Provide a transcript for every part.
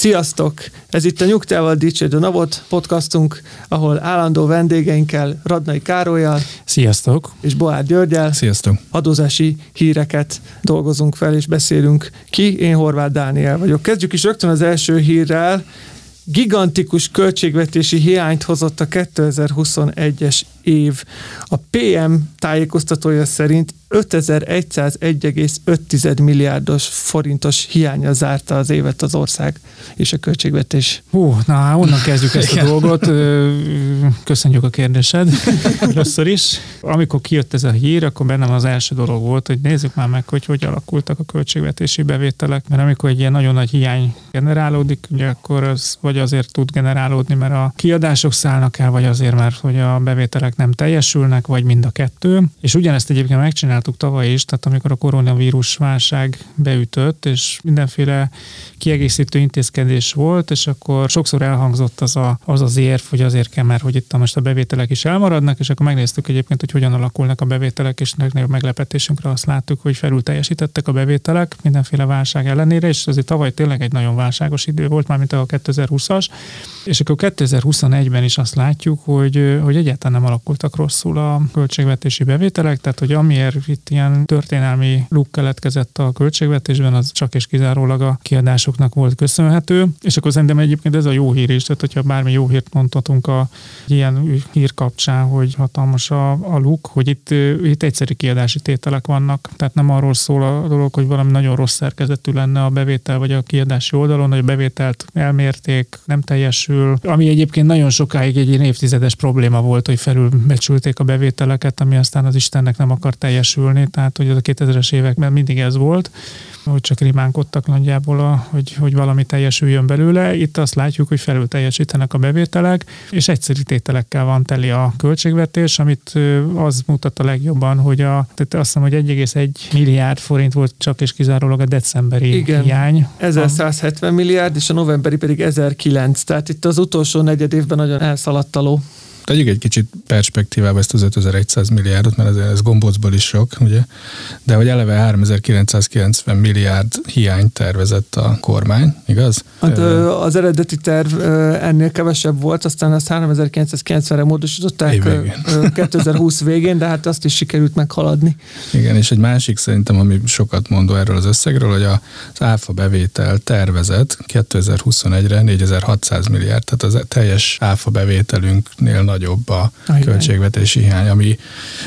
Sziasztok! Ez itt a Nyugtával Dicsérd a Navot podcastunk, ahol állandó vendégeinkkel Radnai Károlyjal Sziasztok! és Boár Györgyel Sziasztok! adózási híreket dolgozunk fel és beszélünk ki. Én Horváth Dániel vagyok. Kezdjük is rögtön az első hírrel. Gigantikus költségvetési hiányt hozott a 2021-es év. A PM tájékoztatója szerint 5101,5 milliárdos forintos hiánya zárta az évet az ország és a költségvetés. Hú, na, onnan kezdjük ezt a dolgot. Köszönjük a kérdésed először is. Amikor kijött ez a hír, akkor bennem az első dolog volt, hogy nézzük már meg, hogy hogy alakultak a költségvetési bevételek, mert amikor egy ilyen nagyon nagy hiány generálódik, ugye akkor az vagy azért tud generálódni, mert a kiadások szállnak el, vagy azért, mert hogy a bevételek nem teljesülnek, vagy mind a kettő. És ugyanezt egyébként megcsináltuk tavaly is, tehát amikor a koronavírus válság beütött, és mindenféle kiegészítő intézkedés volt, és akkor sokszor elhangzott az a, az, az érv, hogy azért kell, mert hogy itt most a bevételek is elmaradnak, és akkor megnéztük egyébként, hogy hogyan alakulnak a bevételek, és legnagyobb meglepetésünkre azt láttuk, hogy felül teljesítettek a bevételek mindenféle válság ellenére, és azért tavaly tényleg egy nagyon válságos idő volt, már mint a 2020-as, és akkor 2021-ben is azt látjuk, hogy, hogy egyáltalán nem alakultak rosszul a költségvetési bevételek, tehát hogy amiért itt ilyen történelmi luk keletkezett a költségvetésben, az csak és kizárólag a kiadásoknak volt köszönhető, és akkor szerintem egyébként ez a jó hír is, tehát hogyha bármi jó hírt mondhatunk a ilyen hír kapcsán, hogy hatalmas a, a luk, hogy itt, itt egyszerű kiadási tételek vannak, tehát nem arról szól a dolog, hogy valami nagyon rossz szerkezetű lenne a bevétel vagy a kiadási oldalon, hogy a bevételt elmérték, nem teljesül, ami egyébként nagyon sokáig egy ilyen évtizedes probléma volt, hogy felülbecsülték a bevételeket, ami aztán az Istennek nem akar teljesülni, tehát hogy az a 2000-es években mindig ez volt, hogy csak rimánkodtak nagyjából, a, hogy, hogy valami teljesüljön belőle. Itt azt látjuk, hogy felül teljesítenek a bevételek, és egyszerű tételekkel van teli a költségvetés, amit az mutat a legjobban, hogy a, tehát azt hiszem, hogy 1,1 milliárd forint volt csak és kizárólag a decemberi Igen. hiány. 1170 milliárd, és a novemberi pedig 1009. Tehát itt az utolsó negyed évben nagyon elszaladt a ló. Tegyük egy kicsit perspektívába ezt az 5100 milliárdot, mert ez, ez gombócból is sok, ugye? De hogy eleve 3990 milliárd hiányt tervezett a kormány, igaz? Hát, az eredeti terv ennél kevesebb volt, aztán azt 3990-re módosították végén. ö, 2020 végén, de hát azt is sikerült meghaladni. Igen, és egy másik szerintem, ami sokat mondó erről az összegről, hogy az áfa bevétel tervezett 2021-re 4600 milliárd, tehát az teljes áfa bevételünknél nagyobb a, A hiány. költségvetési hiány, ami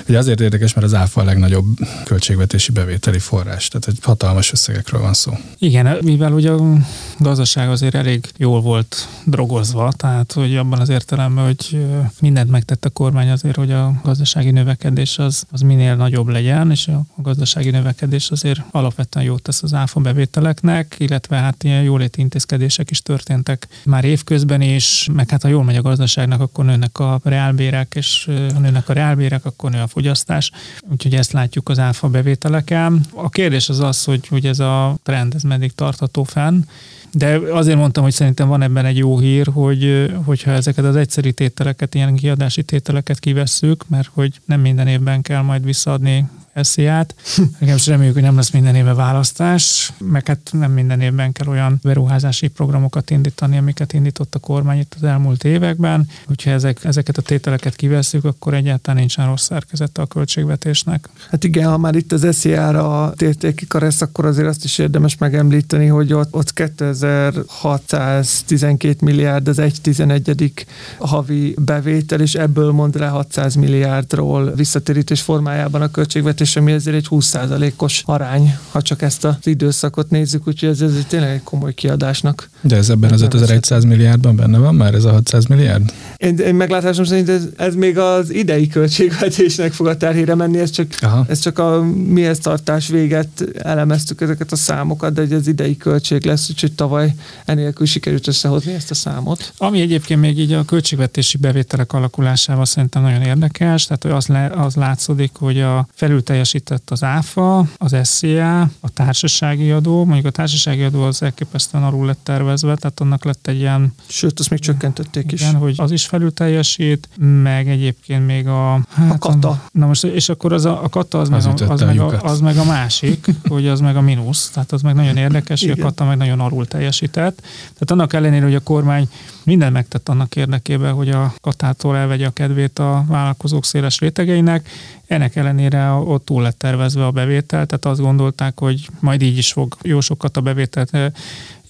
ugye azért érdekes, mert az áfa a legnagyobb költségvetési bevételi forrás, tehát egy hatalmas összegekről van szó. Igen, mivel ugye a gazdaság azért elég jól volt drogozva, tehát hogy abban az értelemben, hogy mindent megtett a kormány azért, hogy a gazdasági növekedés az, az minél nagyobb legyen, és a gazdasági növekedés azért alapvetően jót tesz az áfa bevételeknek, illetve hát ilyen jóléti intézkedések is történtek már évközben is, meg hát ha jól megy a gazdaságnak, akkor nőnek a reálbérek, és ha nőnek a reálbérek, akkor nő a fogyasztás, úgyhogy ezt látjuk az áfa bevételeken. A kérdés az az, hogy, hogy ez a trend, ez meddig tartható fenn, de azért mondtam, hogy szerintem van ebben egy jó hír, hogy hogyha ezeket az egyszerű tételeket, ilyen kiadási tételeket kivesszük, mert hogy nem minden évben kell majd visszaadni esziát. Nekem is reméljük, hogy nem lesz minden éve választás, meg hát nem minden évben kell olyan beruházási programokat indítani, amiket indított a kormány itt az elmúlt években. Hogyha ezek, ezeket a tételeket kivesszük, akkor egyáltalán nincsen rossz szerkezete a költségvetésnek. Hát igen, ha már itt az SZIA-ra térték ki Karesz, akkor azért azt is érdemes megemlíteni, hogy ott, ott 2612 milliárd az 1 11 havi bevétel, és ebből mond le 600 milliárdról visszatérítés formájában a költségvetés költségvetés, ami ezért egy 20%-os arány, ha csak ezt az időszakot nézzük, úgyhogy ez, ez tényleg egy komoly kiadásnak. De ez ebben az 5100 milliárdban benne van már, ez a 600 milliárd? Én, én meglátásom szerint ez, ez még az idei költségvetésnek fog a terhére menni, ez csak, ez csak a mihez tartás véget elemeztük ezeket a számokat, de ez idei költség lesz, úgyhogy tavaly enélkül sikerült összehozni ezt a számot. Ami egyébként még így a költségvetési bevételek alakulásával szerintem nagyon érdekes, tehát hogy az, le, az látszódik, hogy a felül teljesített az ÁFA, az SZIA, a társasági adó, mondjuk a társasági adó az elképesztően alul lett tervezve, tehát annak lett egy ilyen... Sőt, azt még csökkentették igen, is. hogy az is felül teljesít, meg egyébként még a... Hát, a kata. Na most, és akkor az a, a kata az, az, meg a, az, meg a, az meg a másik, hogy az meg a mínusz, tehát az meg nagyon érdekes, igen. hogy a kata meg nagyon alul teljesített. Tehát annak ellenére, hogy a kormány minden megtett annak érdekében, hogy a katától elvegye a kedvét a vállalkozók széles rétegeinek. Ennek ellenére ott túl lett tervezve a bevétel, tehát azt gondolták, hogy majd így is fog jó sokat a bevételt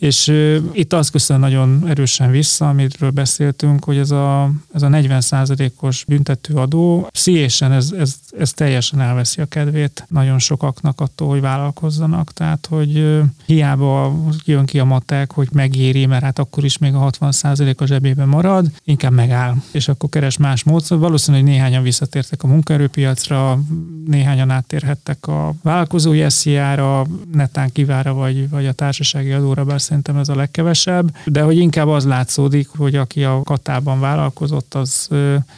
és uh, itt azt köszön nagyon erősen vissza, amiről beszéltünk, hogy ez a, ez a 40% os büntetőadó szíjésen ez, ez, ez teljesen elveszi a kedvét nagyon sokaknak attól, hogy vállalkozzanak. Tehát, hogy uh, hiába jön ki a matek, hogy megéri, mert hát akkor is még a 60% a zsebében marad, inkább megáll, és akkor keres más módszer. Valószínűleg, néhányan visszatértek a munkaerőpiacra, néhányan áttérhettek a vállalkozói SZIA-ra, netán kivára, vagy, vagy a társasági adóra, bár szerintem ez a legkevesebb, de hogy inkább az látszódik, hogy aki a katában vállalkozott, az,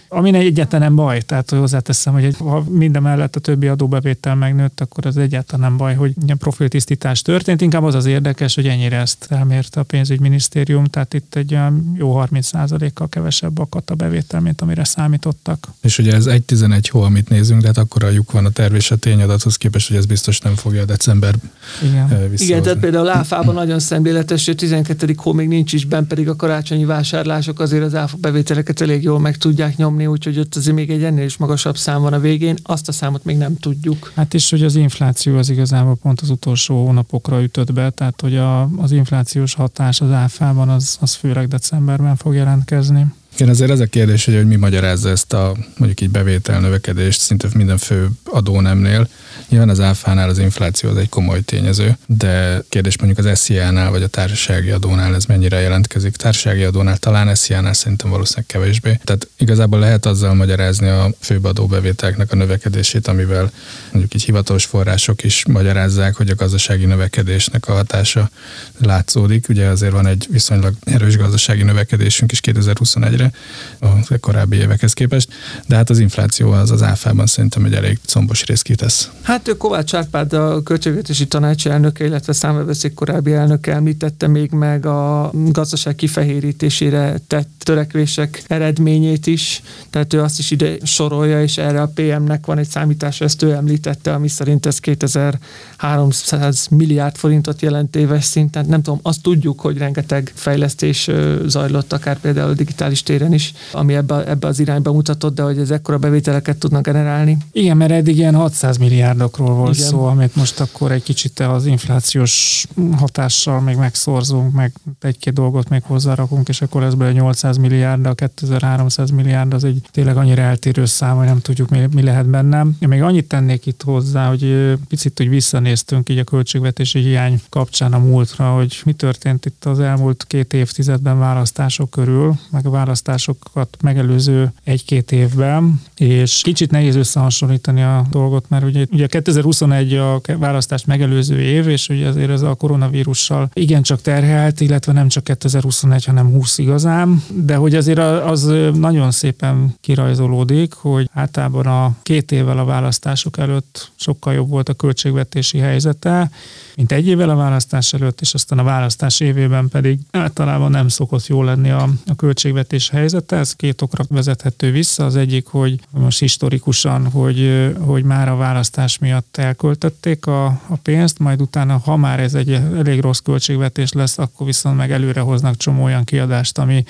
ami egyáltalán nem baj, tehát hogy hozzáteszem, hogy ha minden mellett a többi adóbevétel megnőtt, akkor az egyáltalán nem baj, hogy profiltisztítás történt, inkább az az érdekes, hogy ennyire ezt elmérte a pénzügyminisztérium, tehát itt egy olyan jó 30%-kal kevesebb a kata bevétel, mint amire számítottak. És ugye ez 1-11 hó, amit nézünk, de hát akkor a lyuk van a terv és a tényadathoz képest, hogy ez biztos nem fogja a december Igen. Igen, tehát például áfában nagyon szemlélet érdekes, hogy a 12. hó még nincs is benne, pedig a karácsonyi vásárlások azért az áfa bevételeket elég jól meg tudják nyomni, úgyhogy ott azért még egy ennél is magasabb szám van a végén, azt a számot még nem tudjuk. Hát és hogy az infláció az igazából pont az utolsó hónapokra ütött be, tehát hogy a, az inflációs hatás az áfában az, az főleg decemberben fog jelentkezni. Igen, azért ez a kérdés, hogy, hogy mi magyarázza ezt a mondjuk így bevétel növekedést szinte minden fő adónemnél. Nyilván az áfánál az infláció az egy komoly tényező, de kérdés mondjuk az SZIA-nál vagy a társasági adónál ez mennyire jelentkezik. Társasági adónál talán SZIA-nál szerintem valószínűleg kevésbé. Tehát igazából lehet azzal magyarázni a főbb adóbevételeknek a növekedését, amivel mondjuk így hivatalos források is magyarázzák, hogy a gazdasági növekedésnek a hatása látszódik. Ugye azért van egy viszonylag erős gazdasági növekedésünk is 2021-re, a korábbi évekhez képest, de hát az infláció az az áfában szerintem egy elég combos részt kitesz. Hát ő Kovács Árpád a költségvetési tanács elnöke, illetve számvevőszék korábbi elnöke említette még meg a gazdaság kifehérítésére tett törekvések eredményét is, tehát ő azt is ide sorolja, és erre a PM-nek van egy számítása, ezt ő említette, ami szerint ez 2300 milliárd forintot jelent éves szinten. Nem tudom, azt tudjuk, hogy rengeteg fejlesztés zajlott, akár például a digitális téren is, ami ebbe, ebbe az irányba mutatott, de hogy ez ekkora bevételeket tudnak generálni. Igen, mert eddig ilyen 600 milliárdokról volt Igen. szó, amit most akkor egy kicsit az inflációs hatással még megszorzunk, meg egy-két dolgot még hozzárakunk, és akkor ez be 800 milliárd, de a 2300 milliárd az egy tényleg annyira eltérő szám, hogy nem tudjuk, mi, mi lehet benne. Én még annyit tennék itt hozzá, hogy picit hogy visszanéztünk így a költségvetési hiány kapcsán a múltra, hogy mi történt itt az elmúlt két évtizedben választások körül, meg a választásokat megelőző egy-két évben, és kicsit nehéz összehasonlítani a dolgot, mert ugye, ugye 2021 a választást megelőző év, és ugye azért ez a koronavírussal igencsak terhelt, illetve nem csak 2021, hanem 20 igazán, de hogy azért az nagyon szépen kirajzolódik, hogy általában a két évvel a választások előtt sokkal jobb volt a költségvetési helyzete, mint egy évvel a választás előtt, és aztán a választás évében pedig általában nem szokott jó lenni a, a költségvetés helyzete. Ez két okra vezethető vissza. Az egyik, hogy most historikusan, hogy, hogy már a választás miatt elköltötték a, a pénzt, majd utána, ha már ez egy elég rossz költségvetés lesz, akkor viszont meg előre hoznak csomó olyan kiadást, ami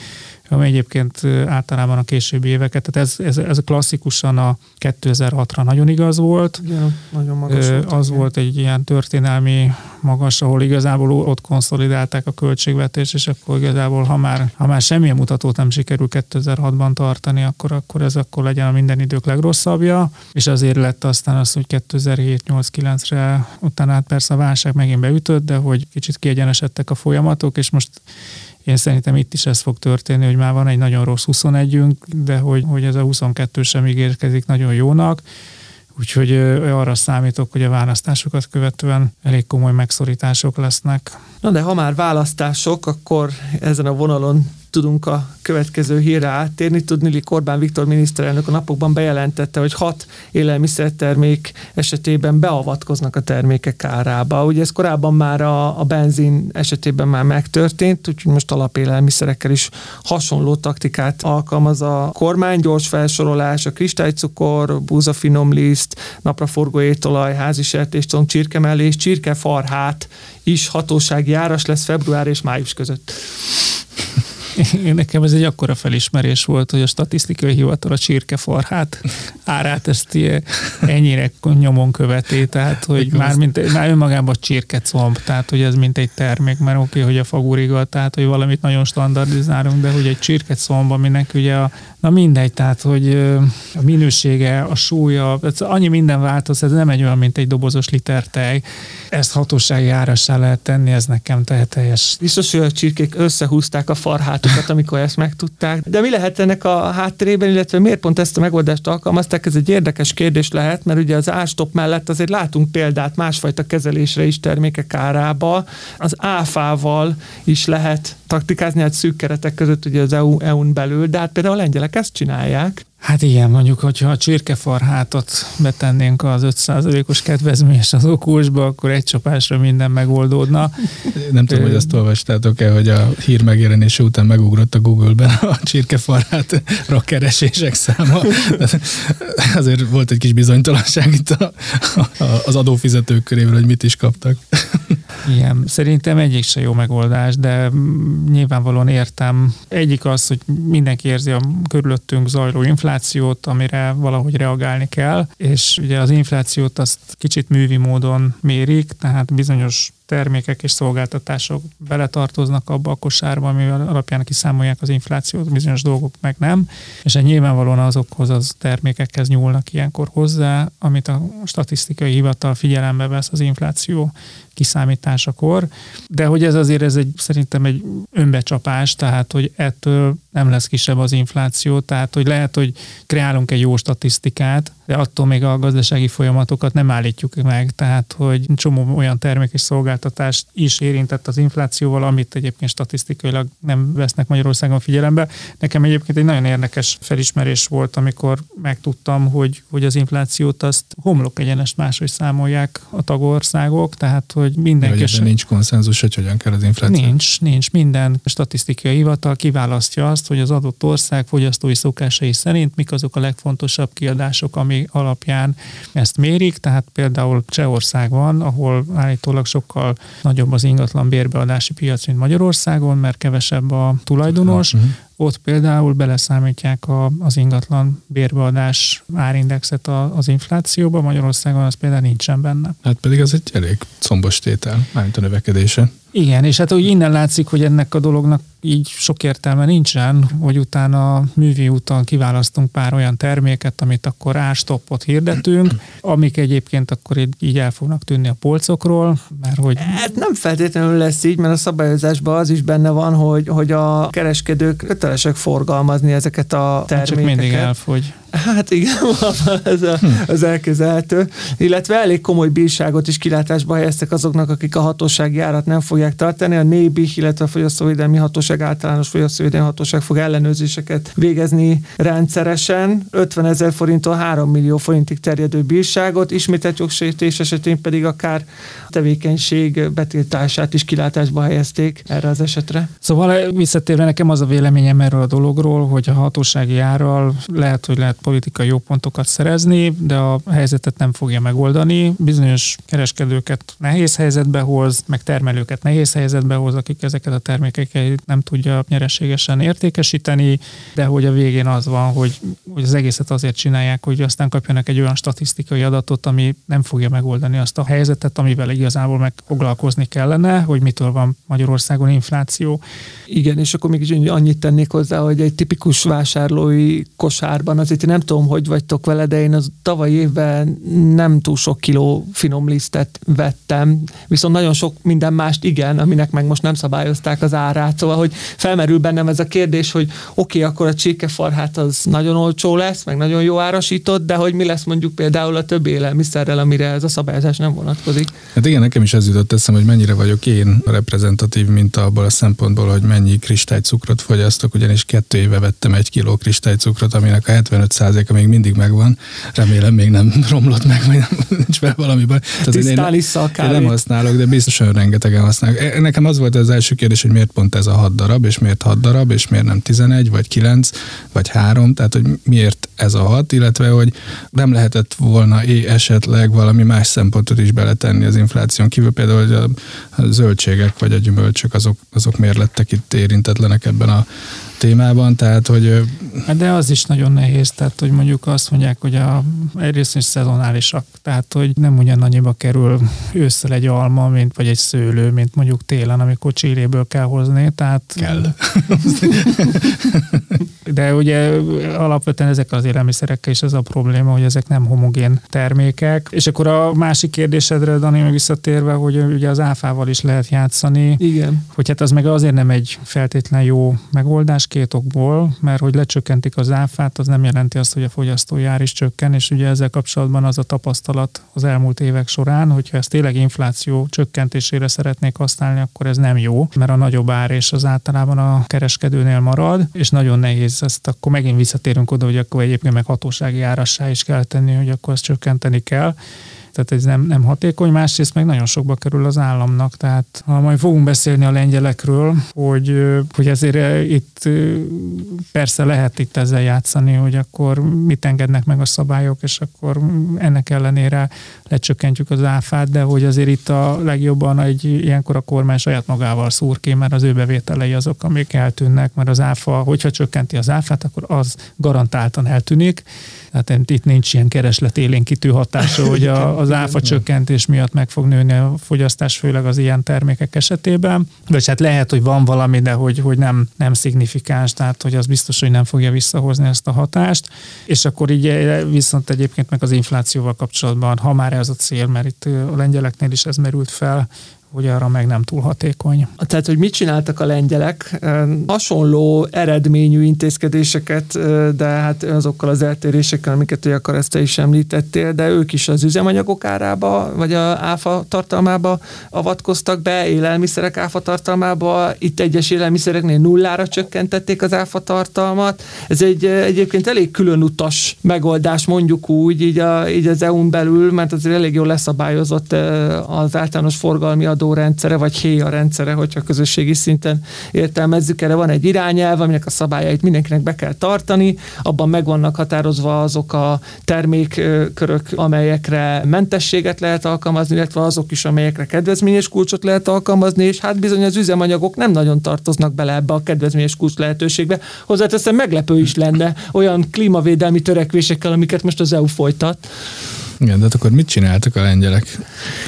ami egyébként általában a későbbi éveket, tehát ez, ez, ez klasszikusan a 2006-ra nagyon igaz volt. Igen, nagyon magas volt. Az igen. volt egy ilyen történelmi magas, ahol igazából ott konszolidálták a költségvetést, és akkor igazából, ha már, ha már semmilyen mutatót nem sikerül 2006-ban tartani, akkor, akkor ez akkor legyen a minden idők legrosszabbja, és azért lett aztán az, hogy 2007-8-9-re utána hát persze a válság megint beütött, de hogy kicsit kiegyenesedtek a folyamatok, és most én szerintem itt is ez fog történni, hogy már van egy nagyon rossz 21-ünk, de hogy, hogy ez a 22 sem ígérkezik nagyon jónak, Úgyhogy arra számítok, hogy a választásokat követően elég komoly megszorítások lesznek. Na de ha már választások, akkor ezen a vonalon tudunk a következő hírre áttérni. Tudni, Orbán Viktor miniszterelnök a napokban bejelentette, hogy hat élelmiszertermék esetében beavatkoznak a termékek árába. Ugye ez korábban már a, a benzin esetében már megtörtént, úgyhogy most alapélelmiszerekkel is hasonló taktikát alkalmaz a kormány, gyors felsorolás, a kristálycukor, búzafinomliszt, napraforgó étolaj, házi sertéscsont, csirkemellés, csirkefarhát is hatósági áras lesz február és május között. Én nekem ez egy akkora felismerés volt, hogy a statisztikai hivatal a csirkefarhát árát ezt ennyire nyomon követi, tehát hogy már, mint, már önmagában csirkecomb, tehát hogy ez mint egy termék, mert oké, okay, hogy a faguriga, tehát hogy valamit nagyon standardizálunk, de hogy egy csirkecomb, aminek ugye a Na mindegy, tehát, hogy a minősége, a súlya, annyi minden változ, ez nem egy olyan, mint egy dobozos liter tej. Ezt hatósági árassá lehet tenni, ez nekem tehet teljes. Biztos, hogy a csirkék összehúzták a farhátokat, amikor ezt megtudták. De mi lehet ennek a hátterében, illetve miért pont ezt a megoldást alkalmazták? Ez egy érdekes kérdés lehet, mert ugye az ástop mellett azért látunk példát másfajta kezelésre is termékek árába. Az áfával is lehet taktikázni, hát szűk keretek között ugye az EU, EU-n belül, de hát például a lengyelek ezt csinálják. Hát igen, mondjuk, hogyha a csirkefarhátot betennénk az 5%-os kedvezményes az okósba, akkor egy csapásra minden megoldódna. Nem tudom, hogy azt olvastátok-e, hogy a hír megjelenése után megugrott a Google-ben a csirkefarhát keresések száma. Azért volt egy kis bizonytalanság itt a, a, az adófizetők körében, hogy mit is kaptak. Igen, szerintem egyik se jó megoldás, de nyilvánvalóan értem. Egyik az, hogy mindenki érzi a körülöttünk zajló inflációt, amire valahogy reagálni kell, és ugye az inflációt azt kicsit művi módon mérik, tehát bizonyos termékek és szolgáltatások beletartoznak abba a kosárba, ami alapján kiszámolják az inflációt, bizonyos dolgok meg nem, és nyilvánvalóan azokhoz az termékekhez nyúlnak ilyenkor hozzá, amit a statisztikai hivatal figyelembe vesz az infláció kiszámításakor, de hogy ez azért ez egy, szerintem egy önbecsapás, tehát hogy ettől nem lesz kisebb az infláció, tehát hogy lehet, hogy kreálunk egy jó statisztikát, de attól még a gazdasági folyamatokat nem állítjuk meg, tehát hogy csomó olyan termék és szolgáltatást is érintett az inflációval, amit egyébként statisztikailag nem vesznek Magyarországon figyelembe. Nekem egyébként egy nagyon érdekes felismerés volt, amikor megtudtam, hogy, hogy az inflációt azt homlok egyenes máshogy számolják a tagországok, tehát hogy mindenki... Hogy nincs konszenzus, hogy hogyan kell az infláció? Nincs, nincs. Minden statisztikai hivatal kiválasztja azt, hogy az adott ország fogyasztói szokásai szerint mik azok a legfontosabb kiadások, ami alapján ezt mérik, tehát például Csehország van, ahol állítólag sokkal nagyobb az ingatlan bérbeadási piac, mint Magyarországon, mert kevesebb a tulajdonos, uh-huh ott például beleszámítják a, az ingatlan bérbeadás árindexet a, az inflációba, Magyarországon az például nincsen benne. Hát pedig az egy elég combos tétel, mármint a növekedése. Igen, és hát úgy innen látszik, hogy ennek a dolognak így sok értelme nincsen, hogy utána művi úton kiválasztunk pár olyan terméket, amit akkor ástoppot hirdetünk, amik egyébként akkor így, el fognak tűnni a polcokról, mert hogy... Hát nem feltétlenül lesz így, mert a szabályozásban az is benne van, hogy, hogy a kereskedők kötelesek forgalmazni ezeket a termékeket. Csak mindig elfogy. Hát igen, ez a, az elkezelhető. Illetve elég komoly bírságot is kilátásba helyeztek azoknak, akik a hatósági árat nem fogják tartani. A NÉBI, illetve a Fogyasztóvédelmi Hatóság, általános Fogyasztóvédelmi Hatóság fog ellenőrzéseket végezni rendszeresen. 50 ezer forinttól 3 millió forintig terjedő bírságot, ismételt jogsértés esetén pedig akár tevékenység betiltását is kilátásba helyezték erre az esetre. Szóval visszatérve nekem az a véleményem erről a dologról, hogy a hatósági árral lehet, hogy lehet politikai jópontokat szerezni, de a helyzetet nem fogja megoldani. Bizonyos kereskedőket nehéz helyzetbe hoz, meg termelőket nehéz helyzetbe hoz, akik ezeket a termékeket nem tudja nyereségesen értékesíteni, de hogy a végén az van, hogy, hogy az egészet azért csinálják, hogy aztán kapjanak egy olyan statisztikai adatot, ami nem fogja megoldani azt a helyzetet, amivel igazából meg foglalkozni kellene, hogy mitől van Magyarországon infláció. Igen, és akkor még annyit tennék hozzá, hogy egy tipikus vásárlói kosárban, azért én nem tudom, hogy vagytok vele, de én az tavaly évben nem túl sok kiló finom lisztet vettem, viszont nagyon sok minden mást igen, aminek meg most nem szabályozták az árát, szóval, hogy felmerül bennem ez a kérdés, hogy oké, okay, akkor a csirkefarhát az nagyon olcsó lesz, meg nagyon jó árasított, de hogy mi lesz mondjuk például a többi élelmiszerrel, amire ez a szabályozás nem vonatkozik. Hát igen, nekem is ez jutott eszem, hogy mennyire vagyok én reprezentatív minta abból a szempontból, hogy mennyi kristálycukrot fogyasztok, ugyanis kettő éve vettem egy kiló kristálycukrot, aminek a 75%-a még mindig megvan. Remélem még nem romlott meg, vagy nem, nincs vele valami baj. Tehát én, én nem használok, de biztosan rengetegen használok. E, nekem az volt az első kérdés, hogy miért pont ez a 6 darab, és miért 6 darab, és miért nem 11, vagy 9, vagy 3, tehát hogy miért ez a 6, illetve hogy nem lehetett volna esetleg valami más szempontot is beletenni az infláción kívül, például, hogy a, a zöldségek vagy a gyümölcsök azok, azok miért lettek itt érintetlenek ebben a témában, tehát hogy... Hát de az is nagyon nehéz, tehát hogy mondjuk azt mondják, hogy a, egyrészt is szezonálisak, tehát hogy nem ugyanannyiba kerül ősszel egy alma, mint vagy egy szőlő, mint mondjuk télen, amikor csíréből kell hozni, tehát... Kell. de ugye alapvetően ezek az élelmiszerekkel is az a probléma, hogy ezek nem homogén termékek. És akkor a másik kérdésedre, Dani, meg visszatérve, hogy ugye az áfával is lehet játszani. Igen. Hogy hát az meg azért nem egy feltétlen jó megoldás két okból, mert hogy lecsökkentik az áfát, az nem jelenti azt, hogy a fogyasztói ár is csökken, és ugye ezzel kapcsolatban az a tapasztalat az elmúlt évek során, hogyha ezt tényleg infláció csökkentésére szeretnék használni, akkor ez nem jó, mert a nagyobb ár és az általában a kereskedőnél marad, és nagyon nehéz ezt, akkor megint visszatérünk oda, hogy akkor egyébként meg hatósági árassá is kell tenni, hogy akkor ezt csökkenteni kell tehát ez nem, nem hatékony, másrészt meg nagyon sokba kerül az államnak, tehát ha majd fogunk beszélni a lengyelekről, hogy, hogy ezért itt persze lehet itt ezzel játszani, hogy akkor mit engednek meg a szabályok, és akkor ennek ellenére lecsökkentjük az áfát, de hogy azért itt a legjobban egy ilyenkor a kormány saját magával szúr ki, mert az ő bevételei azok, amik eltűnnek, mert az áfa, hogyha csökkenti az áfát, akkor az garantáltan eltűnik, tehát itt nincs ilyen kereslet élénkítő hatása, hogy a, az áfa csökkentés miatt meg fog nőni a fogyasztás, főleg az ilyen termékek esetében. Vagy hát lehet, hogy van valami, de hogy, hogy nem, nem szignifikáns, tehát hogy az biztos, hogy nem fogja visszahozni ezt a hatást. És akkor így eh, viszont egyébként meg az inflációval kapcsolatban, ha már ez a cél, mert itt a lengyeleknél is ez merült fel, hogy arra meg nem túl hatékony. Tehát, hogy mit csináltak a lengyelek? Hasonló eredményű intézkedéseket, de hát azokkal az eltérésekkel, amiket ugye akar ezt is említettél, de ők is az üzemanyagok árába, vagy a áfa tartalmába avatkoztak be, élelmiszerek áfa tartalmába, itt egyes élelmiszereknél nullára csökkentették az áfa tartalmat. Ez egy egyébként elég külön utas megoldás, mondjuk úgy, így, a, így az EU-n belül, mert azért elég jól leszabályozott az általános forgalmi adó rendszere, vagy héja rendszere, hogyha közösségi szinten értelmezzük. Erre van egy irányelv, aminek a szabályait mindenkinek be kell tartani, abban meg vannak határozva azok a termékkörök, amelyekre mentességet lehet alkalmazni, illetve azok is, amelyekre kedvezményes kulcsot lehet alkalmazni, és hát bizony az üzemanyagok nem nagyon tartoznak bele ebbe a kedvezményes kulcs lehetőségbe. Hozzáteszem, meglepő is lenne olyan klímavédelmi törekvésekkel, amiket most az EU folytat. Igen, de hát akkor mit csináltak a lengyelek?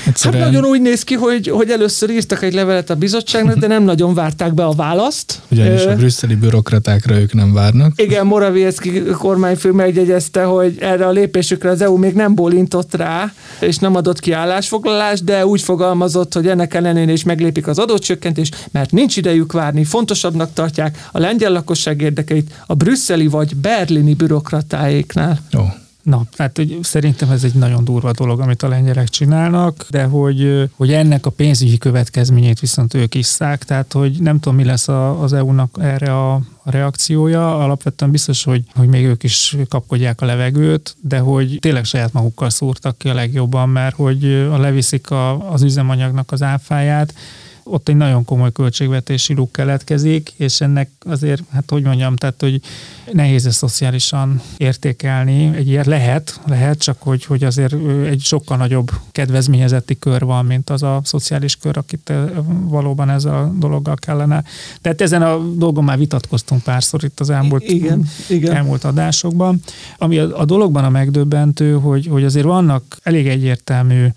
Egyszerűen... Hát nagyon úgy néz ki, hogy, hogy először írtak egy levelet a bizottságnak, de nem nagyon várták be a választ. Ugyanis a brüsszeli bürokratákra ők nem várnak. Igen, Morawiecki kormányfő megjegyezte, hogy erre a lépésükre az EU még nem bólintott rá, és nem adott ki állásfoglalást, de úgy fogalmazott, hogy ennek ellenére is meglépik az adócsökkentést, mert nincs idejük várni, fontosabbnak tartják a lengyel lakosság érdekeit a brüsszeli vagy berlini bürokratáéknál. Jó. Na, hát hogy szerintem ez egy nagyon durva dolog, amit a lengyelek csinálnak, de hogy, hogy ennek a pénzügyi következményét viszont ők isszák, tehát hogy nem tudom, mi lesz a, az EU-nak erre a, a reakciója. Alapvetően biztos, hogy, hogy még ők is kapkodják a levegőt, de hogy tényleg saját magukkal szúrtak ki a legjobban, mert hogy a leviszik a, az üzemanyagnak az áfáját, ott egy nagyon komoly költségvetési luk keletkezik, és ennek azért, hát hogy mondjam, tehát, hogy nehéz ezt szociálisan értékelni. Egy ilyet lehet, lehet, csak hogy, hogy azért egy sokkal nagyobb kedvezményezeti kör van, mint az a szociális kör, akit valóban ez a dologgal kellene. Tehát ezen a dolgon már vitatkoztunk párszor itt az elmúlt, igen, igen. elmúlt adásokban. Ami a, a dologban a megdöbbentő, hogy, hogy azért vannak elég egyértelmű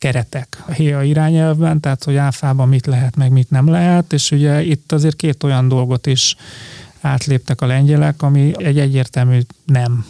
keretek a HIA irányelvben, tehát hogy áfában mit lehet, meg mit nem lehet, és ugye itt azért két olyan dolgot is átléptek a lengyelek, ami egy egyértelmű nem.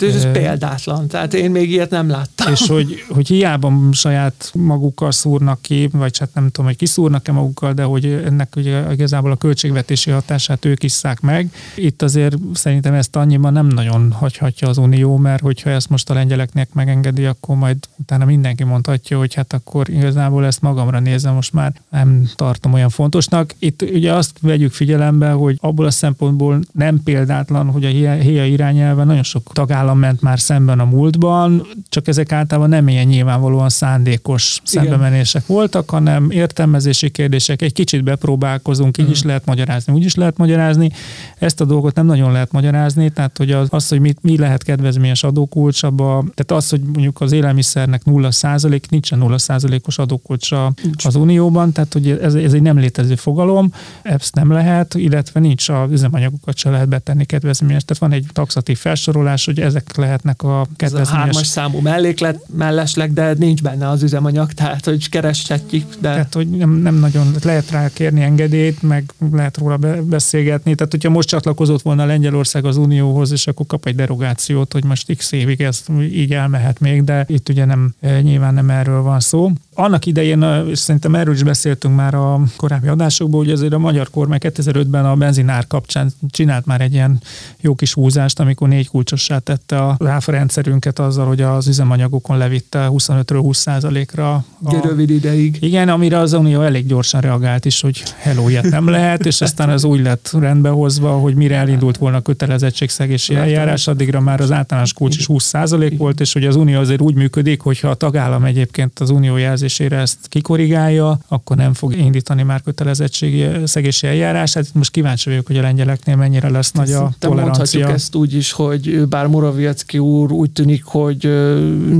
Hát ez, ez példátlan, tehát én még ilyet nem láttam. És hogy, hogy hiába saját magukkal szúrnak ki, vagy hát nem tudom, hogy kiszúrnak-e magukkal, de hogy ennek ugye igazából a költségvetési hatását ők isszák meg. Itt azért szerintem ezt annyiban nem nagyon hagyhatja az Unió, mert hogyha ezt most a lengyeleknek megengedi, akkor majd utána mindenki mondhatja, hogy hát akkor igazából ezt magamra nézem, most már nem tartom olyan fontosnak. Itt ugye azt vegyük figyelembe, hogy abból a szempontból nem példátlan, hogy a HIA irányelven nagyon sok tagállam állam ment már szemben a múltban, csak ezek általában nem ilyen nyilvánvalóan szándékos szembemenések voltak, hanem értelmezési kérdések, egy kicsit bepróbálkozunk, így mm. is lehet magyarázni, úgy is lehet magyarázni. Ezt a dolgot nem nagyon lehet magyarázni, tehát hogy az, az hogy mit, mi lehet kedvezményes adókulcs, abba, tehát az, hogy mondjuk az élelmiszernek 0 százalék, nincsen 0 százalékos adókulcsa az Unióban, tehát hogy ez, ez egy nem létező fogalom, ezt nem lehet, illetve nincs az üzemanyagokat se lehet betenni kedvezményes. Tehát van egy taxatív felsorolás, hogy ez ezek lehetnek a kedvezményes. Ez a hármas számú melléklet mellesleg, de nincs benne az üzemanyag, tehát hogy kereshetjük. De... Tehát, hogy nem, nem nagyon lehet rá kérni engedélyt, meg lehet róla beszélgetni. Tehát, hogyha most csatlakozott volna Lengyelország az Unióhoz, és akkor kap egy derogációt, hogy most x évig ez így elmehet még, de itt ugye nem, eh, nyilván nem erről van szó. Annak idején, és szerintem erről is beszéltünk már a korábbi adásokból, hogy azért a magyar kormány 2005-ben a benzinár kapcsán csinált már egy ilyen jó kis húzást, amikor négy kulcsossá tette a ráfa rendszerünket azzal, hogy az üzemanyagokon levitte 25-ről 20%-ra. A... Rövid ideig. Igen, amire az Unió elég gyorsan reagált is, hogy hello, ilyet nem lehet, és aztán az úgy lett rendbehozva, hogy mire elindult volna a kötelezettségszegési eljárás, addigra már az általános kulcs is 20% volt, és hogy az Unió azért úgy működik, hogyha a tagállam egyébként az Unió jelzés jelzésére ezt kikorrigálja, akkor nem fog indítani már kötelezettségi szegési eljárás. Hát most kíváncsi vagyok, hogy a lengyeleknél mennyire lesz nagy a tolerancia. Mondhatjuk ezt úgy is, hogy bár Morawiecki úr úgy tűnik, hogy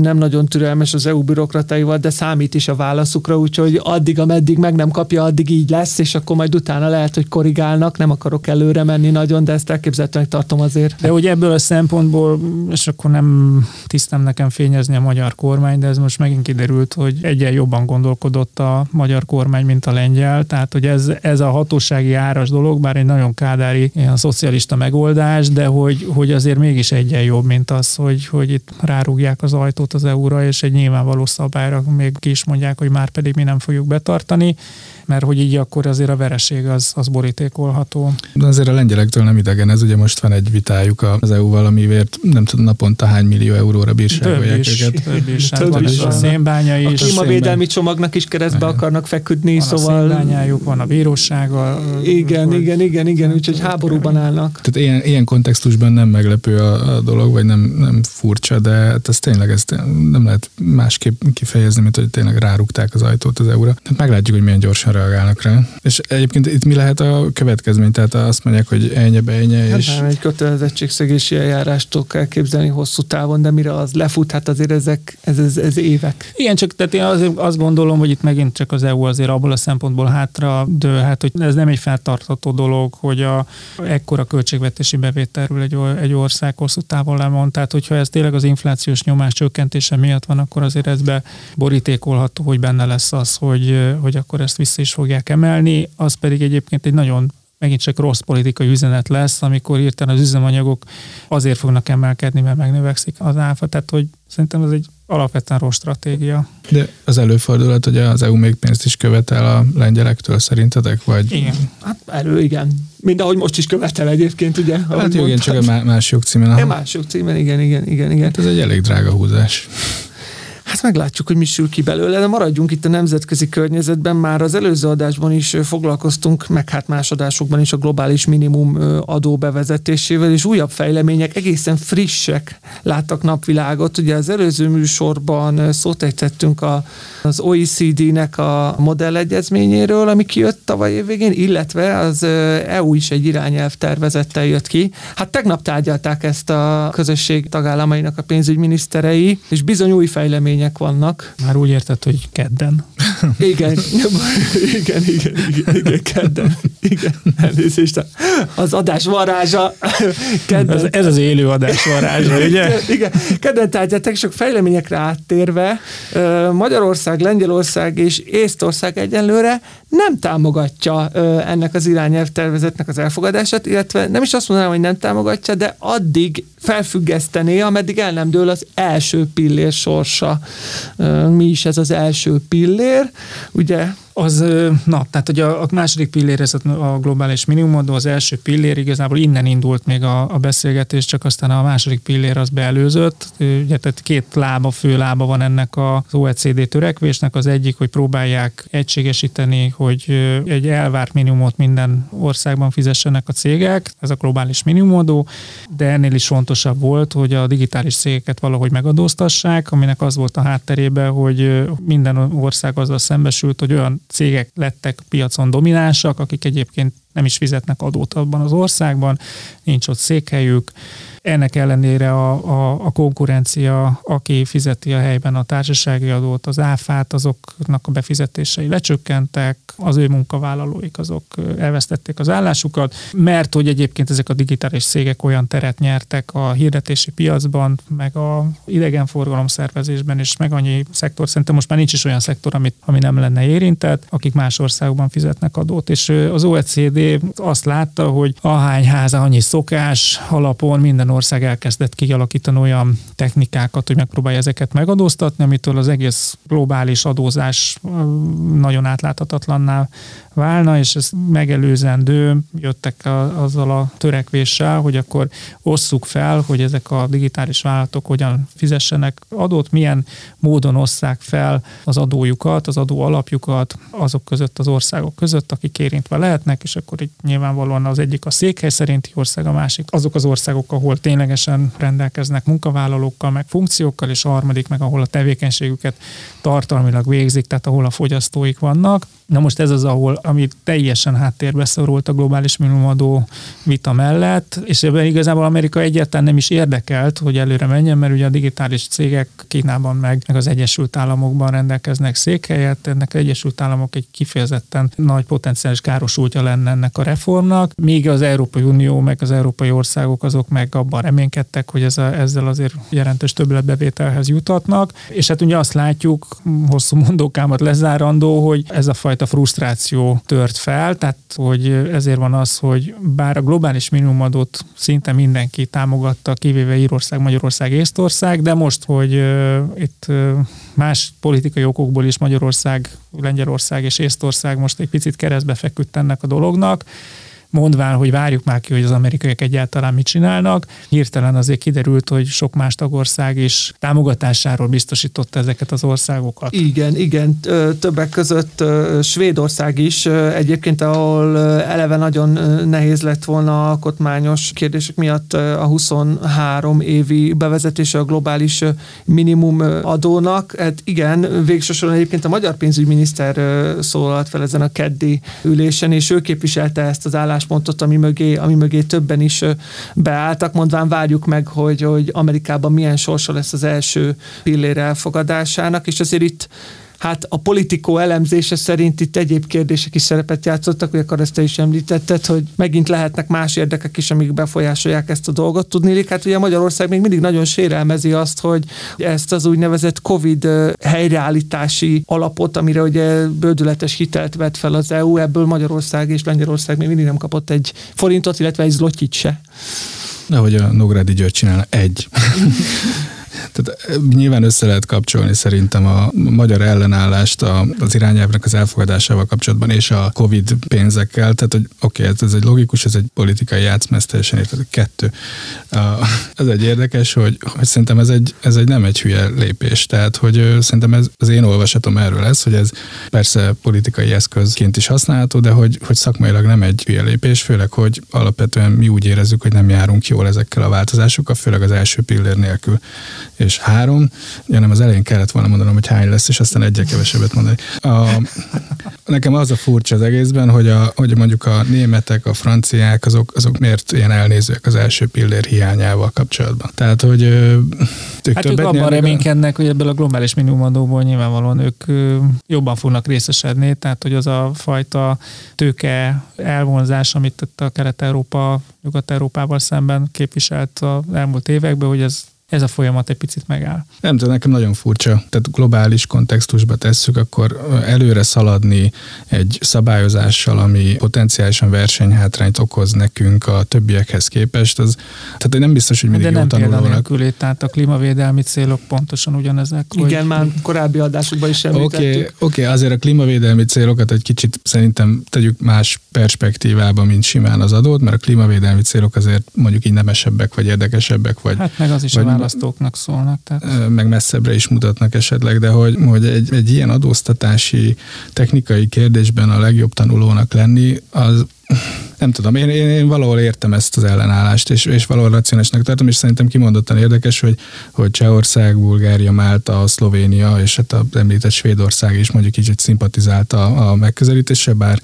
nem nagyon türelmes az EU bürokrataival, de számít is a válaszukra, úgyhogy addig, ameddig meg nem kapja, addig így lesz, és akkor majd utána lehet, hogy korrigálnak. Nem akarok előre menni nagyon, de ezt elképzelhetőnek tartom azért. De hogy ebből a szempontból, és akkor nem tisztem nekem fényezni a magyar kormány, de ez most megint kiderült, hogy egyen jobban gondolkodott a magyar kormány, mint a lengyel. Tehát, hogy ez, ez a hatósági áras dolog, bár egy nagyon kádári ilyen szocialista megoldás, de hogy, hogy azért mégis egyen jobb, mint az, hogy, hogy itt rárúgják az ajtót az EU-ra, és egy nyilvánvaló szabályra még ki is mondják, hogy már pedig mi nem fogjuk betartani mert hogy így akkor azért a vereség az, az borítékolható. De azért a lengyelektől nem idegen, ez ugye most van egy vitájuk az EU-val, amiért nem tudom naponta hány millió euróra bírságolják is, őket. Több is, több hát is, a szénbánya is. A klímavédelmi csomagnak is keresztbe igen. akarnak feküdni, van szóval... A szénbányájuk, van a bírósága. Igen, hogy... igen, igen, igen, úgyhogy háborúban állnak. Tehát ilyen, ilyen kontextusban nem meglepő a, a dolog, vagy nem, nem furcsa, de hát ez tényleg ezt nem lehet másképp kifejezni, mint hogy tényleg rárukták az ajtót az EU-ra. Tehát meglátjuk, hogy milyen gyorsan reagálnak rá. És egyébként itt mi lehet a következmény? Tehát azt mondják, hogy ennyi be ennyi, hát és... Nem, egy kötelezettségszegési eljárástól kell képzelni hosszú távon, de mire az lefut, hát azért ezek, ez, ez, ez évek. Igen, csak tehát én azért azt gondolom, hogy itt megint csak az EU azért abból a szempontból hátra dő, hát hogy ez nem egy feltartató dolog, hogy a ekkora költségvetési bevételről egy, egy ország hosszú távon lemond. Tehát, hogyha ez tényleg az inflációs nyomás csökkentése miatt van, akkor azért ez be borítékolható, hogy benne lesz az, hogy, hogy akkor ezt vissza is fogják emelni, az pedig egyébként egy nagyon megint csak rossz politikai üzenet lesz, amikor írtan az üzemanyagok azért fognak emelkedni, mert megnövekszik az áfa. Tehát, hogy szerintem ez egy alapvetően rossz stratégia. De az előfordulhat, hogy az EU még pénzt is követel a lengyelektől szerintetek? Vagy... Igen. Hát elő, igen. Mind ahogy most is követel egyébként, ugye? Hát jó, igen, csak a más jogcímen. A más jogcímen, igen, igen, igen, igen. Hát ez egy elég drága húzás. Hát meglátjuk, hogy mi sül ki belőle, de maradjunk itt a nemzetközi környezetben. Már az előző adásban is foglalkoztunk, meg hát más adásokban is a globális minimum adó bevezetésével, és újabb fejlemények egészen frissek láttak napvilágot. Ugye az előző műsorban szót ejtettünk a, az OECD-nek a modellegyezményéről, ami kijött tavaly évvégén, illetve az EU is egy irányelv tervezettel jött ki. Hát tegnap tárgyalták ezt a közösség tagállamainak a pénzügyminiszterei, és bizony új fejlemények vannak. Már úgy érted, hogy kedden. Igen, igen, igen, igen, igen, kedden. Igen, elnézést. Az adás varázsa. Kedden. Ez, ez az élő adás varázsa, ugye? Igen, kedden tárgyalták, sok fejleményekre áttérve Magyarország, Lengyelország és Észtország egyenlőre nem támogatja ennek az irányelv tervezetnek az elfogadását, illetve nem is azt mondanám, hogy nem támogatja, de addig felfüggesztené, ameddig el nem dől az első pillér sorsa. Mi is ez az első pillér? Ugye az, na, tehát hogy a, a második pillér, ez a globális minimumodó, az első pillér igazából innen indult még a, a beszélgetés, csak aztán a második pillér az beelőzött. Ugye, tehát két lába, fő lába van ennek az OECD törekvésnek. Az egyik, hogy próbálják egységesíteni, hogy egy elvárt minimumot minden országban fizessenek a cégek, ez a globális minimumodó, de ennél is fontosabb volt, hogy a digitális cégeket valahogy megadóztassák, aminek az volt a hátterében, hogy minden ország azzal szembesült, hogy olyan cégek lettek piacon dominánsak, akik egyébként nem is fizetnek adót abban az országban, nincs ott székhelyük, ennek ellenére a, a, a konkurencia, aki fizeti a helyben a társasági adót, az áfát, azoknak a befizetései lecsökkentek, az ő munkavállalóik azok elvesztették az állásukat, mert hogy egyébként ezek a digitális cégek olyan teret nyertek a hirdetési piacban, meg a idegenforgalom szervezésben, és meg annyi szektor, szerintem most már nincs is olyan szektor, amit, ami nem lenne érintett, akik más országokban fizetnek adót. És az OECD azt látta, hogy ahány háza, annyi szokás alapon minden ország elkezdett kialakítani olyan technikákat, hogy megpróbálja ezeket megadóztatni, amitől az egész globális adózás nagyon átláthatatlanná válna, és ez megelőzendő, jöttek a, azzal a törekvéssel, hogy akkor osszuk fel, hogy ezek a digitális vállalatok hogyan fizessenek adót, milyen módon osszák fel az adójukat, az adó alapjukat azok között, az országok között, akik érintve lehetnek, és akkor itt nyilvánvalóan az egyik a székhely szerinti ország, a másik azok az országok, ahol ténylegesen rendelkeznek munkavállalókkal, meg funkciókkal, és a harmadik meg ahol a tevékenységüket tartalmilag végzik, tehát ahol a fogyasztóik vannak. Na most ez az, ahol, ami teljesen háttérbe szorult a globális minimumadó vita mellett, és ebben igazából Amerika egyáltalán nem is érdekelt, hogy előre menjen, mert ugye a digitális cégek Kínában meg, meg az Egyesült Államokban rendelkeznek székhelyet, ennek az Egyesült Államok egy kifejezetten nagy potenciális károsultja lenne ennek a reformnak, míg az Európai Unió meg az európai országok azok meg abban reménykedtek, hogy ez a, ezzel azért jelentős többletbevételhez jutatnak, és hát ugye azt látjuk, hosszú mondókámat lezárandó, hogy ez a fajta fajta frusztráció tört fel, tehát hogy ezért van az, hogy bár a globális minimumadót szinte mindenki támogatta, kivéve Írország, Magyarország, Észtország, de most, hogy uh, itt más politikai okokból is Magyarország, Lengyelország és Észtország most egy picit keresztbe feküdt ennek a dolognak, mondván, hogy várjuk már ki, hogy az amerikaiak egyáltalán mit csinálnak. Hirtelen azért kiderült, hogy sok más tagország is támogatásáról biztosította ezeket az országokat. Igen, igen, többek között Svédország is egyébként, ahol eleve nagyon nehéz lett volna alkotmányos kérdések miatt a 23 évi bevezetése a globális minimum adónak. Hát igen, végsősorban egyébként a magyar pénzügyminiszter szólalt fel ezen a keddi ülésen, és ő képviselte ezt az állást álláspontot, ami mögé, ami mögé többen is beálltak, mondván várjuk meg, hogy, hogy Amerikában milyen sorsa lesz az első pillér elfogadásának, és azért itt hát a politikó elemzése szerint itt egyéb kérdések is szerepet játszottak, hogy akkor ezt te is említetted, hogy megint lehetnek más érdekek is, amik befolyásolják ezt a dolgot. Tudni, hát ugye Magyarország még mindig nagyon sérelmezi azt, hogy ezt az úgynevezett COVID helyreállítási alapot, amire ugye bődületes hitelt vett fel az EU, ebből Magyarország és Lengyelország még mindig nem kapott egy forintot, illetve egy zlotyit se. Nehogy a Nógrádi György csinálna egy. Tehát nyilván össze lehet kapcsolni szerintem a magyar ellenállást az irányelvnek az elfogadásával kapcsolatban és a Covid pénzekkel. Tehát, hogy oké, okay, ez egy logikus, ez egy politikai játszma, ez teljesen érted. Kettő. Ez egy érdekes, hogy, hogy szerintem ez egy, ez egy nem egy hülye lépés. Tehát, hogy szerintem ez, az én olvasatom erről lesz, hogy ez persze politikai eszközként is használható, de hogy, hogy szakmailag nem egy hülye lépés, főleg, hogy alapvetően mi úgy érezzük, hogy nem járunk jól ezekkel a változásokkal, főleg az első pillér nélkül. És három, ja nem, az elején kellett volna mondanom, hogy hány lesz, és aztán egyre kevesebbet mondani. A, nekem az a furcsa az egészben, hogy, a, hogy mondjuk a németek, a franciák, azok, azok miért ilyen elnézőek az első pillér hiányával kapcsolatban. Tehát, hogy ők hát ők abban reménykednek, hogy ebből a globális minimumadóból nyilvánvalóan ők jobban fognak részesedni, tehát hogy az a fajta tőke elvonzás, amit a Kelet-Európa, Nyugat-Európával szemben képviselt az elmúlt években, hogy ez ez a folyamat egy picit megáll. Nem tudom, nekem nagyon furcsa. Tehát globális kontextusba tesszük, akkor előre szaladni egy szabályozással, ami potenciálisan versenyhátrányt okoz nekünk a többiekhez képest, az, tehát nem biztos, hogy mindig De nem tanulónak. tehát a klímavédelmi célok pontosan ugyanezek. Igen, hogy... már korábbi adásokban is említettük. Oké, okay, okay, azért a klímavédelmi célokat egy kicsit szerintem tegyük más perspektívába, mint simán az adót, mert a klímavédelmi célok azért mondjuk így nemesebbek, vagy érdekesebbek, vagy, hát meg az is vagy választóknak szólnak. Tehát. Meg messzebbre is mutatnak esetleg, de hogy, hogy egy, egy ilyen adóztatási technikai kérdésben a legjobb tanulónak lenni, az nem tudom, én, én, én valahol értem ezt az ellenállást, és, és valahol racionálisnak tartom, és szerintem kimondottan érdekes, hogy, hogy Csehország, Bulgária, Málta, Szlovénia, és hát az említett Svédország is mondjuk kicsit szimpatizálta a, a megközelítése, bár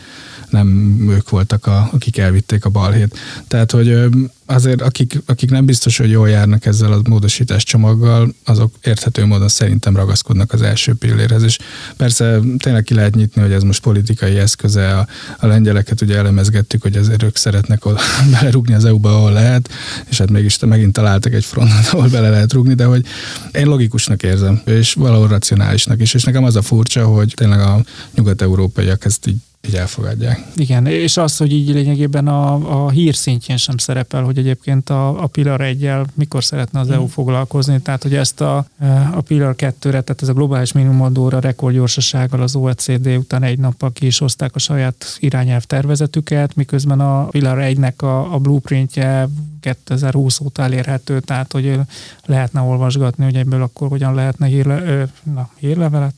nem ők voltak, a, akik elvitték a balhét. Tehát, hogy azért akik, akik nem biztos, hogy jól járnak ezzel a módosítás csomaggal, azok érthető módon szerintem ragaszkodnak az első pillérhez, és persze tényleg ki lehet nyitni, hogy ez most politikai eszköze, a, a lengyeleket ugye elemezgettük, hogy ezért ők szeretnek oda belerúgni az EU-ba, ahol lehet, és hát mégis megint találtak egy frontot, ahol bele lehet rúgni, de hogy én logikusnak érzem, és valahol racionálisnak is, és nekem az a furcsa, hogy tényleg a nyugat-európaiak ezt így így elfogadják. Igen, és az, hogy így lényegében a, a hír szintjén sem szerepel, hogy egyébként a, a Pillar 1 mikor szeretne az mm. EU foglalkozni, tehát hogy ezt a, a Pillar 2-re, tehát ez a globális minimumadóra rekordgyorsasággal az OECD után egy nappal ki is hozták a saját irányelv tervezetüket, miközben a Pillar 1-nek a, a blueprintje 2020 óta elérhető, tehát hogy lehetne olvasgatni, hogy ebből akkor hogyan lehetne hírle, na, hírlevelet,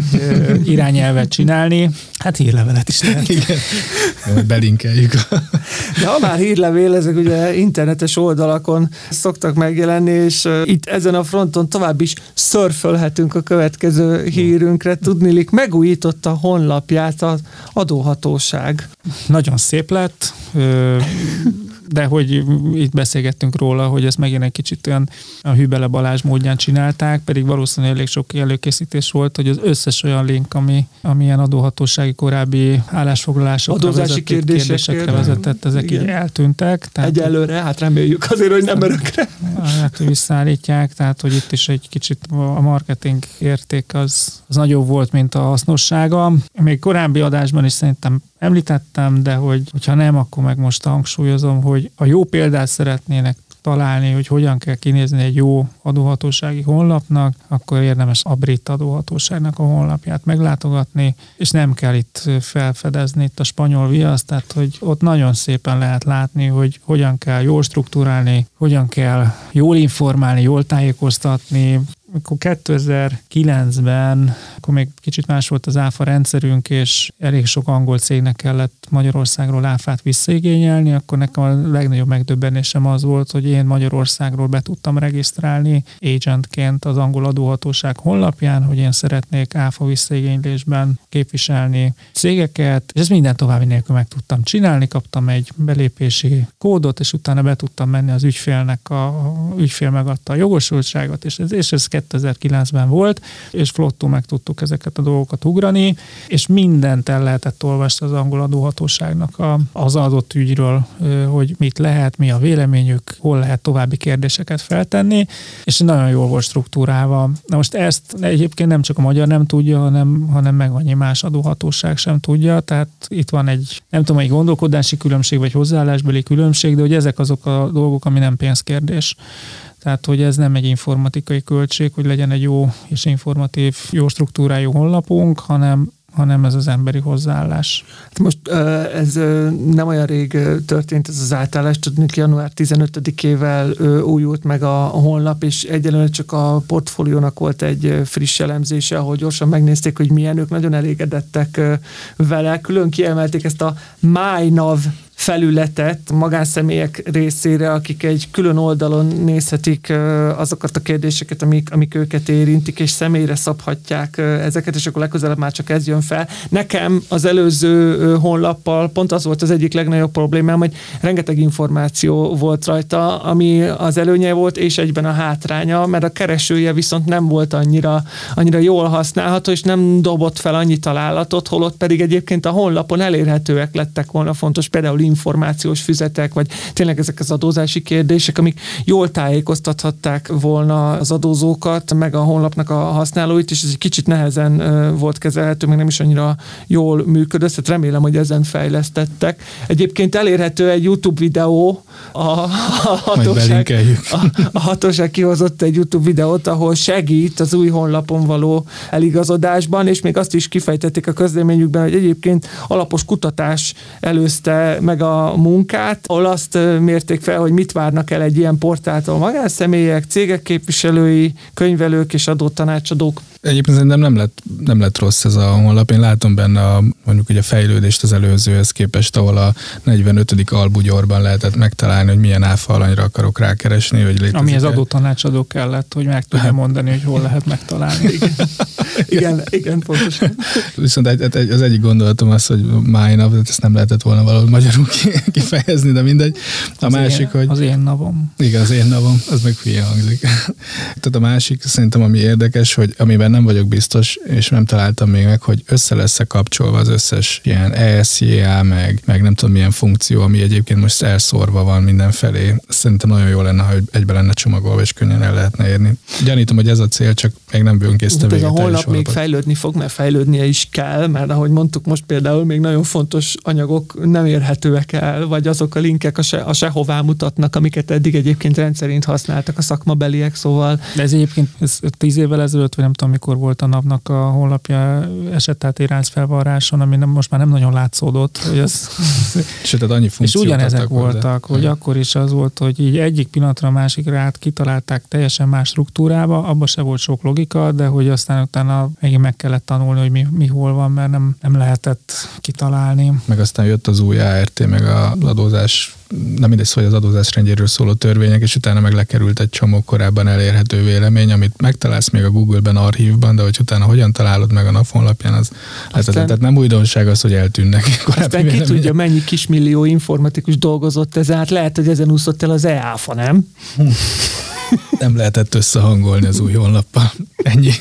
irányelvet csinálni. Hát hírlevelet is lehet. Igen. Belinkeljük. De ha már hírlevél, ezek ugye internetes oldalakon szoktak megjelenni, és itt ezen a fronton tovább is szörfölhetünk a következő hírünkre. Tudnilik, megújította a honlapját az adóhatóság. Nagyon szép lett de hogy itt beszélgettünk róla, hogy ezt megint egy kicsit olyan a Hübele Balázs módján csinálták, pedig valószínűleg elég sok előkészítés volt, hogy az összes olyan link, ami, ami ilyen adóhatósági korábbi állásfoglalásokra vezetett, kérdésekre vezetett, ezek Igen. így eltűntek. Tehát, Egyelőre, hát reméljük azért, hogy nem örökre. Hát visszaállítják, tehát hogy itt is egy kicsit a marketing érték az, az nagyobb volt, mint a hasznossága. Még korábbi adásban is szerintem említettem, de hogy, hogyha nem, akkor meg most hangsúlyozom, hogy a jó példát szeretnének találni, hogy hogyan kell kinézni egy jó adóhatósági honlapnak, akkor érdemes a brit adóhatóságnak a honlapját meglátogatni, és nem kell itt felfedezni itt a spanyol viaszt, tehát hogy ott nagyon szépen lehet látni, hogy hogyan kell jól struktúrálni, hogyan kell jól informálni, jól tájékoztatni, amikor 2009-ben, akkor még kicsit más volt az áfa rendszerünk, és elég sok angol cégnek kellett Magyarországról áfát visszaigényelni, akkor nekem a legnagyobb megdöbbenésem az volt, hogy én Magyarországról be tudtam regisztrálni agentként az angol adóhatóság honlapján, hogy én szeretnék áfa visszaigénylésben képviselni cégeket, és ezt minden további nélkül meg tudtam csinálni, kaptam egy belépési kódot, és utána be tudtam menni az ügyfélnek, a, a ügyfél megadta a jogosultságot, és ez, és ez 2009-ben volt, és flottó meg tudtuk ezeket a dolgokat ugrani, és mindent el lehetett olvasni az angol adóhatóságnak az adott ügyről, hogy mit lehet, mi a véleményük, hol lehet további kérdéseket feltenni, és nagyon jól volt struktúrálva. Na most ezt egyébként nem csak a magyar nem tudja, hanem, hanem meg annyi más adóhatóság sem tudja, tehát itt van egy, nem tudom, egy gondolkodási különbség, vagy hozzáállásbeli különbség, de hogy ezek azok a dolgok, ami nem pénzkérdés. Tehát, hogy ez nem egy informatikai költség, hogy legyen egy jó és informatív, jó struktúrájú honlapunk, hanem hanem ez az emberi hozzáállás. Hát most ez nem olyan rég történt ez az átállás, tudnék január 15-ével újult meg a honlap, és egyelőre csak a portfóliónak volt egy friss elemzése, ahol gyorsan megnézték, hogy milyen, ők nagyon elégedettek vele, külön kiemelték ezt a MyNav felületet magánszemélyek részére, akik egy külön oldalon nézhetik azokat a kérdéseket, amik, amik őket érintik, és személyre szabhatják ezeket, és akkor legközelebb már csak ez jön fel. Nekem az előző honlappal pont az volt az egyik legnagyobb problémám, hogy rengeteg információ volt rajta, ami az előnye volt, és egyben a hátránya, mert a keresője viszont nem volt annyira, annyira jól használható, és nem dobott fel annyi találatot, holott pedig egyébként a honlapon elérhetőek lettek volna fontos, például információs füzetek, vagy tényleg ezek az adózási kérdések, amik jól tájékoztathatták volna az adózókat, meg a honlapnak a használóit, és ez egy kicsit nehezen volt kezelhető, meg nem is annyira jól működött, tehát remélem, hogy ezen fejlesztettek. Egyébként elérhető egy YouTube videó, a, a, hatóság, a, a hatóság kihozott egy YouTube videót, ahol segít az új honlapon való eligazodásban, és még azt is kifejtették a közleményükben, hogy egyébként alapos kutatás előzte meg a munkát, ahol azt mérték fel, hogy mit várnak el egy ilyen portáltól magánszemélyek, cégek képviselői, könyvelők és adótanácsadók. Egyébként szerintem nem lett, nem lett rossz ez a honlap. Én látom benne a, mondjuk ugye a fejlődést az előzőhez képest, ahol a 45. albugyorban lehetett megtalálni, hogy milyen áfa alanyra akarok rákeresni. Hogy létezik Ami az adótanácsadó kellett, hogy meg tudja hát. mondani, hogy hol lehet megtalálni. igen, igen, igen, pontosan. Viszont egy, egy, az egyik gondolatom az, hogy májnap, ezt nem lehetett volna valahol magyarul kifejezni, de mindegy. A az másik, én, hogy... Az én navom. Igen, az én navom, az meg hülye hangzik. Tehát a másik szerintem, ami érdekes, hogy amiben nem vagyok biztos, és nem találtam még meg, hogy össze lesz kapcsolva az összes ilyen ESJA, meg, meg nem tudom milyen funkció, ami egyébként most elszórva van mindenfelé. Szerintem nagyon jó lenne, hogy egybe lenne csomagolva, és könnyen el lehetne érni. Gyanítom, hogy ez a cél, csak még nem bőnkészte Ez a honlap még fejlődni fog, mert fejlődnie is kell, mert ahogy mondtuk, most például még nagyon fontos anyagok nem érhetőek el, vagy azok a linkek a, se, a sehová mutatnak, amiket eddig egyébként rendszerint használtak a szakmabeliek, szóval. De ez egyébként ez tíz évvel ezelőtt, vagy nem tudom, mikor volt a napnak a honlapja esett át iránc felvarráson, ami nem, most már nem nagyon látszódott. Hogy ez... Sőt, tehát annyi és ugyanezek voltak, de... hogy akkor is az volt, hogy így egyik pillanatra a másikra át kitalálták teljesen más struktúrába, abban se volt sok logika, de hogy aztán utána megint meg kellett tanulni, hogy mi, mi hol van, mert nem, nem lehetett kitalálni. Meg aztán jött az új ART, meg az adózás nem mindegy szó, hogy az adózás rendjéről szóló törvények, és utána meg lekerült egy csomó korábban elérhető vélemény, amit megtalálsz még a Google-ben, archívban, de hogy utána hogyan találod meg a nap honlapján, az aztán, tehát nem újdonság az, hogy eltűnnek. Aztán ki tudja, mennyi kismillió informatikus dolgozott ezen, hát lehet, hogy ezen úszott el az EÁFA, nem? nem lehetett összehangolni az új honlappal. Ennyi.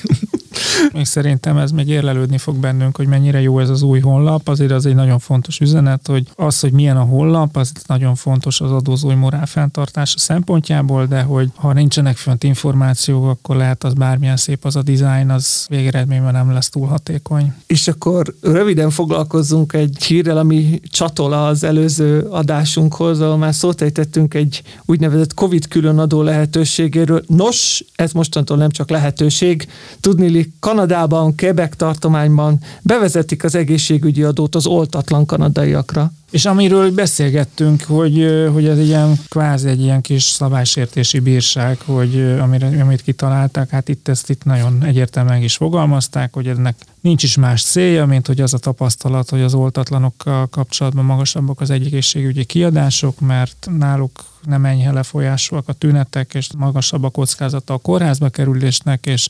Még szerintem ez még érlelődni fog bennünk, hogy mennyire jó ez az új honlap. Azért az egy nagyon fontos üzenet, hogy az, hogy milyen a honlap, az nagyon fontos az adózói morál fenntartása szempontjából, de hogy ha nincsenek fönt információk, akkor lehet az bármilyen szép az a design, az végeredményben nem lesz túl hatékony. És akkor röviden foglalkozzunk egy hírrel, ami csatol az előző adásunkhoz, ahol már szót ejtettünk egy úgynevezett COVID különadó lehetőségéről. Nos, ez mostantól nem csak lehetőség. Tudni Kanadában, Quebec tartományban bevezetik az egészségügyi adót az oltatlan kanadaiakra. És amiről beszélgettünk, hogy, hogy ez egy ilyen kvázi egy ilyen kis szabálysértési bírság, hogy amire, amit kitalálták, hát itt ezt itt nagyon egyértelműen is fogalmazták, hogy ennek nincs is más célja, mint hogy az a tapasztalat, hogy az oltatlanokkal kapcsolatban magasabbak az egészségügyi kiadások, mert náluk nem enyhe lefolyásúak a tünetek, és magasabb a kockázata a kórházba kerülésnek, és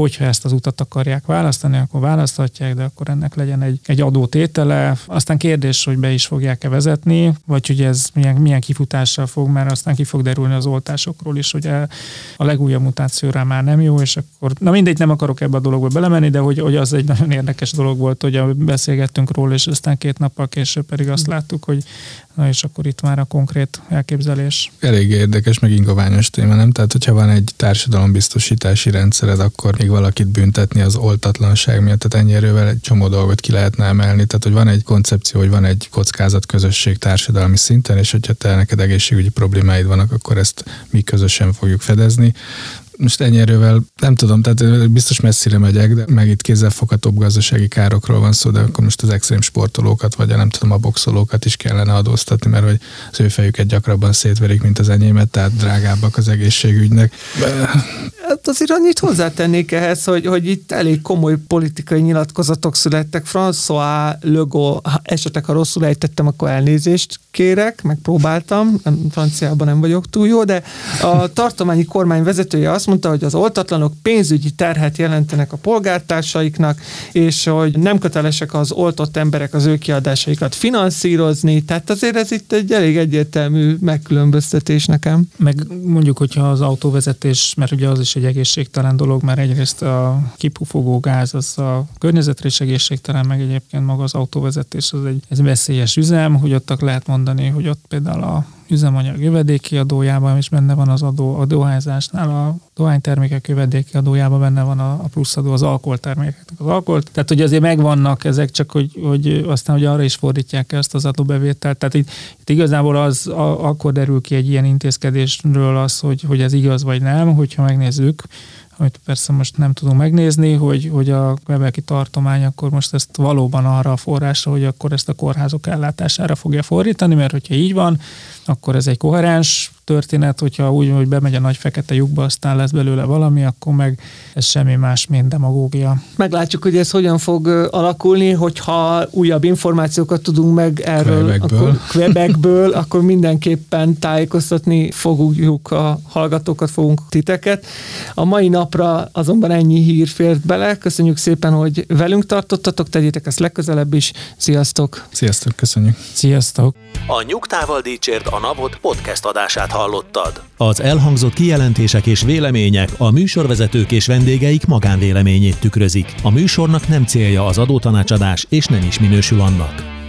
hogyha ezt az utat akarják választani, akkor választhatják, de akkor ennek legyen egy, egy adótétele. Aztán kérdés, hogy be is fogják-e vezetni, vagy hogy ez milyen, milyen kifutással fog, mert aztán ki fog derülni az oltásokról is, hogy a legújabb mutációra már nem jó, és akkor, na mindegy, nem akarok ebbe a dologba belemenni, de hogy, hogy az egy nagyon érdekes dolog volt, hogy beszélgettünk róla, és aztán két nappal később pedig azt láttuk, hogy Na és akkor itt már a konkrét elképzelés. Elég érdekes, meg ingoványos téma, nem? Tehát, hogyha van egy társadalombiztosítási rendszered, akkor még valakit büntetni az oltatlanság miatt, tehát ennyi erővel egy csomó dolgot ki lehetne emelni. Tehát, hogy van egy koncepció, hogy van egy kockázat közösség társadalmi szinten, és hogyha te neked egészségügyi problémáid vannak, akkor ezt mi közösen fogjuk fedezni most ennyi erővel nem tudom, tehát biztos messzire megyek, de meg itt kézzelfoghatóbb gazdasági károkról van szó, de akkor most az extrém sportolókat, vagy a nem tudom, a boxolókat is kellene adóztatni, mert hogy az ő fejüket gyakrabban szétverik, mint az enyémet, tehát drágábbak az egészségügynek. Hát azért annyit hozzátennék ehhez, hogy, hogy itt elég komoly politikai nyilatkozatok születtek. François Legault, esetleg ha rosszul ejtettem, akkor elnézést kérek, megpróbáltam, nem, franciában nem vagyok túl jó, de a tartományi kormány vezetője azt mondta, hogy az oltatlanok pénzügyi terhet jelentenek a polgártársaiknak, és hogy nem kötelesek az oltott emberek az ő kiadásaikat finanszírozni, tehát azért ez itt egy elég egyértelmű megkülönböztetés nekem. Meg mondjuk, hogyha az autóvezetés, mert ugye az is egy egészségtelen dolog, mert egyrészt a kipufogó gáz az a környezetre is egészségtelen, meg egyébként maga az autóvezetés az egy ez veszélyes üzem, hogy ott lehet mondani, hogy ott például a üzemanyag jövedéki adójában is benne van az adó, a dohányzásnál, a dohánytermékek jövedéki adójában benne van a, a plusz adó az alkoholtermékeknek az alkohol. Tehát, hogy azért megvannak ezek, csak hogy, hogy aztán hogy arra is fordítják ezt az adóbevételt. Tehát itt, itt igazából az a, akkor derül ki egy ilyen intézkedésről az, hogy, hogy ez igaz vagy nem, hogyha megnézzük, amit persze most nem tudunk megnézni, hogy, hogy a Quebeci tartomány akkor most ezt valóban arra a forrásra, hogy akkor ezt a kórházok ellátására fogja fordítani, mert hogyha így van, akkor ez egy koherens történet, hogyha úgy, hogy bemegy a nagy fekete lyukba, aztán lesz belőle valami, akkor meg ez semmi más, mint demagógia. Meglátjuk, hogy ez hogyan fog alakulni, hogyha újabb információkat tudunk meg erről, Quebecből. akkor Quebecből, akkor mindenképpen tájékoztatni fogjuk a hallgatókat, fogunk titeket. A mai napra azonban ennyi hír fért bele. Köszönjük szépen, hogy velünk tartottatok, tegyétek ezt legközelebb is. Sziasztok! Sziasztok, köszönjük! Sziasztok! A Nyugtával Dicsért a Napot podcast adását hallottad. Az elhangzott kijelentések és vélemények a műsorvezetők és vendégeik magánvéleményét tükrözik. A műsornak nem célja az adótanácsadás, és nem is minősül annak.